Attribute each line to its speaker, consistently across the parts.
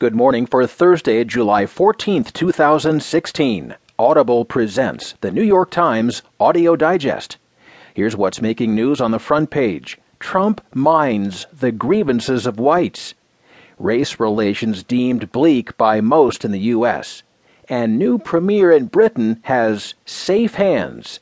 Speaker 1: Good morning for Thursday, July 14th, 2016. Audible presents the New York Times Audio Digest. Here's what's making news on the front page Trump minds the grievances of whites. Race relations deemed bleak by most in the U.S. And new premier in Britain has safe hands.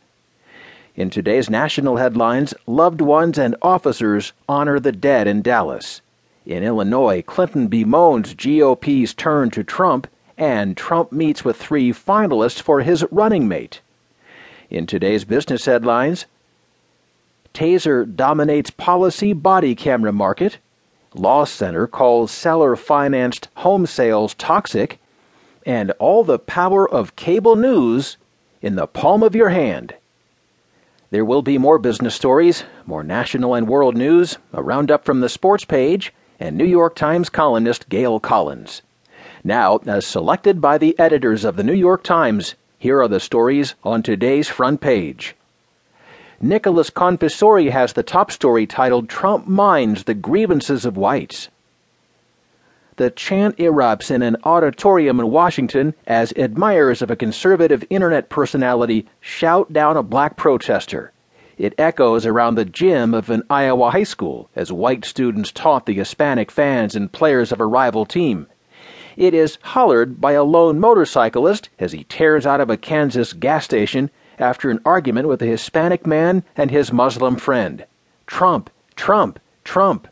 Speaker 1: In today's national headlines, loved ones and officers honor the dead in Dallas. In Illinois, Clinton bemoans GOP's turn to Trump, and Trump meets with three finalists for his running mate. In today's business headlines, Taser dominates policy body camera market. Law Center calls seller financed home sales toxic. And all the power of cable news in the palm of your hand. There will be more business stories, more national and world news, a roundup from the sports page, and New York Times columnist Gail Collins. Now, as selected by the editors of the New York Times, here are the stories on today's front page. Nicholas Confessore has the top story titled Trump Minds the Grievances of Whites. The chant erupts in an auditorium in Washington as admirers of a conservative internet personality shout down a black protester. It echoes around the gym of an Iowa high school as white students taunt the Hispanic fans and players of a rival team. It is hollered by a lone motorcyclist as he tears out of a Kansas gas station after an argument with a Hispanic man and his Muslim friend. Trump, Trump, Trump.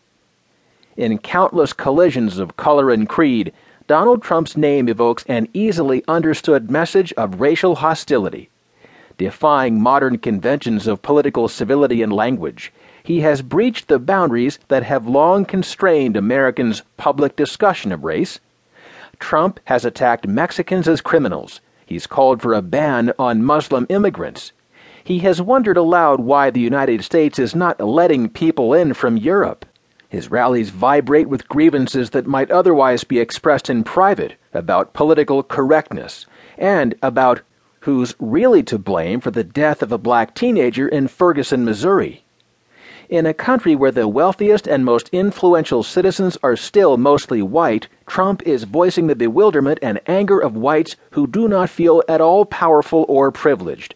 Speaker 1: In countless collisions of color and creed, Donald Trump's name evokes an easily understood message of racial hostility defying modern conventions of political civility and language. He has breached the boundaries that have long constrained Americans' public discussion of race. Trump has attacked Mexicans as criminals. He's called for a ban on Muslim immigrants. He has wondered aloud why the United States is not letting people in from Europe. His rallies vibrate with grievances that might otherwise be expressed in private about political correctness and about who's really to blame for the death of a black teenager in Ferguson, Missouri. In a country where the wealthiest and most influential citizens are still mostly white, Trump is voicing the bewilderment and anger of whites who do not feel at all powerful or privileged.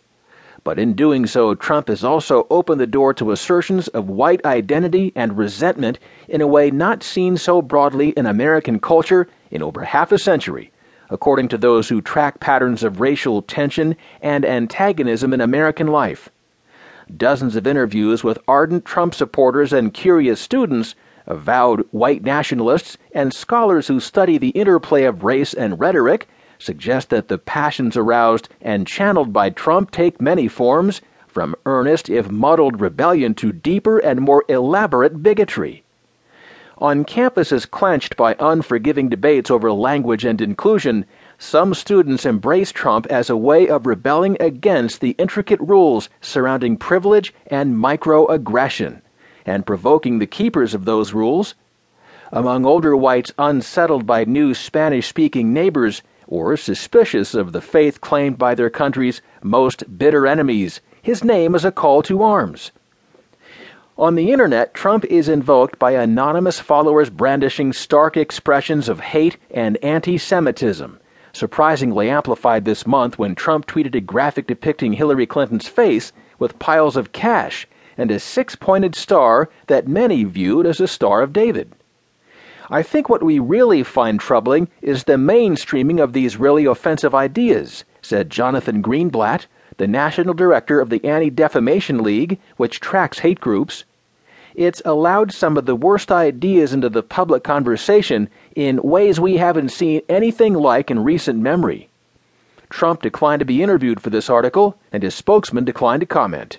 Speaker 1: But in doing so, Trump has also opened the door to assertions of white identity and resentment in a way not seen so broadly in American culture in over half a century according to those who track patterns of racial tension and antagonism in American life. Dozens of interviews with ardent Trump supporters and curious students, avowed white nationalists, and scholars who study the interplay of race and rhetoric suggest that the passions aroused and channeled by Trump take many forms, from earnest if muddled rebellion to deeper and more elaborate bigotry. On campuses clenched by unforgiving debates over language and inclusion, some students embrace Trump as a way of rebelling against the intricate rules surrounding privilege and microaggression, and provoking the keepers of those rules. Among older whites unsettled by new Spanish speaking neighbors, or suspicious of the faith claimed by their country's most bitter enemies, his name is a call to arms. On the internet, Trump is invoked by anonymous followers brandishing stark expressions of hate and anti Semitism, surprisingly amplified this month when Trump tweeted a graphic depicting Hillary Clinton's face with piles of cash and a six pointed star that many viewed as a Star of David. I think what we really find troubling is the mainstreaming of these really offensive ideas, said Jonathan Greenblatt, the national director of the Anti Defamation League, which tracks hate groups it's allowed some of the worst ideas into the public conversation in ways we haven't seen anything like in recent memory. Trump declined to be interviewed for this article, and his spokesman declined to comment.